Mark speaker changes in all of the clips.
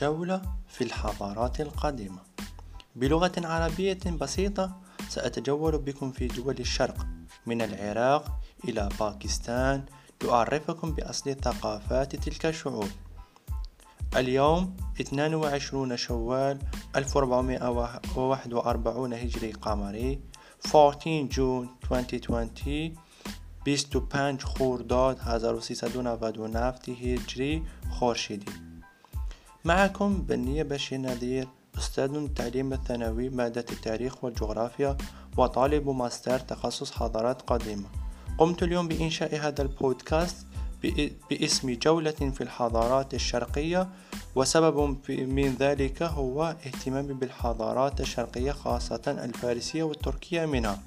Speaker 1: جولة في الحضارات القديمة. بلغة عربية بسيطة سأتجول بكم في دول الشرق من العراق إلى باكستان لأعرفكم بأصل ثقافات تلك الشعوب. اليوم 22 شوال 1441 هجري قمري 14 جون 2020 25 خرداد 1397 هجری خوش آمدید معكم بنية بشير نذير أستاذ التعليم الثانوي مادة التاريخ والجغرافيا وطالب ماستر تخصص حضارات قديمة. قمت اليوم بإنشاء هذا البودكاست باسم جولة في الحضارات الشرقية وسبب من ذلك هو اهتمامي بالحضارات الشرقية خاصة الفارسية والتركية منها.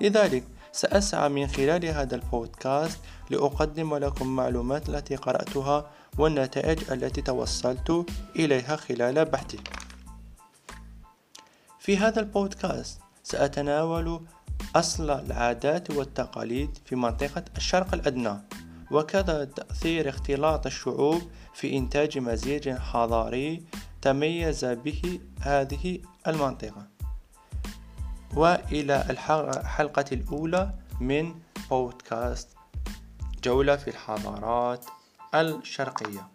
Speaker 1: لذلك سأسعى من خلال هذا البودكاست لأقدم لكم معلومات التي قرأتها والنتائج التي توصلت إليها خلال بحثي. في هذا البودكاست سأتناول أصل العادات والتقاليد في منطقة الشرق الأدنى وكذا تأثير اختلاط الشعوب في إنتاج مزيج حضاري تميز به هذه المنطقة. وإلى الحلقة الأولى من بودكاست جولة في الحضارات الشرقية.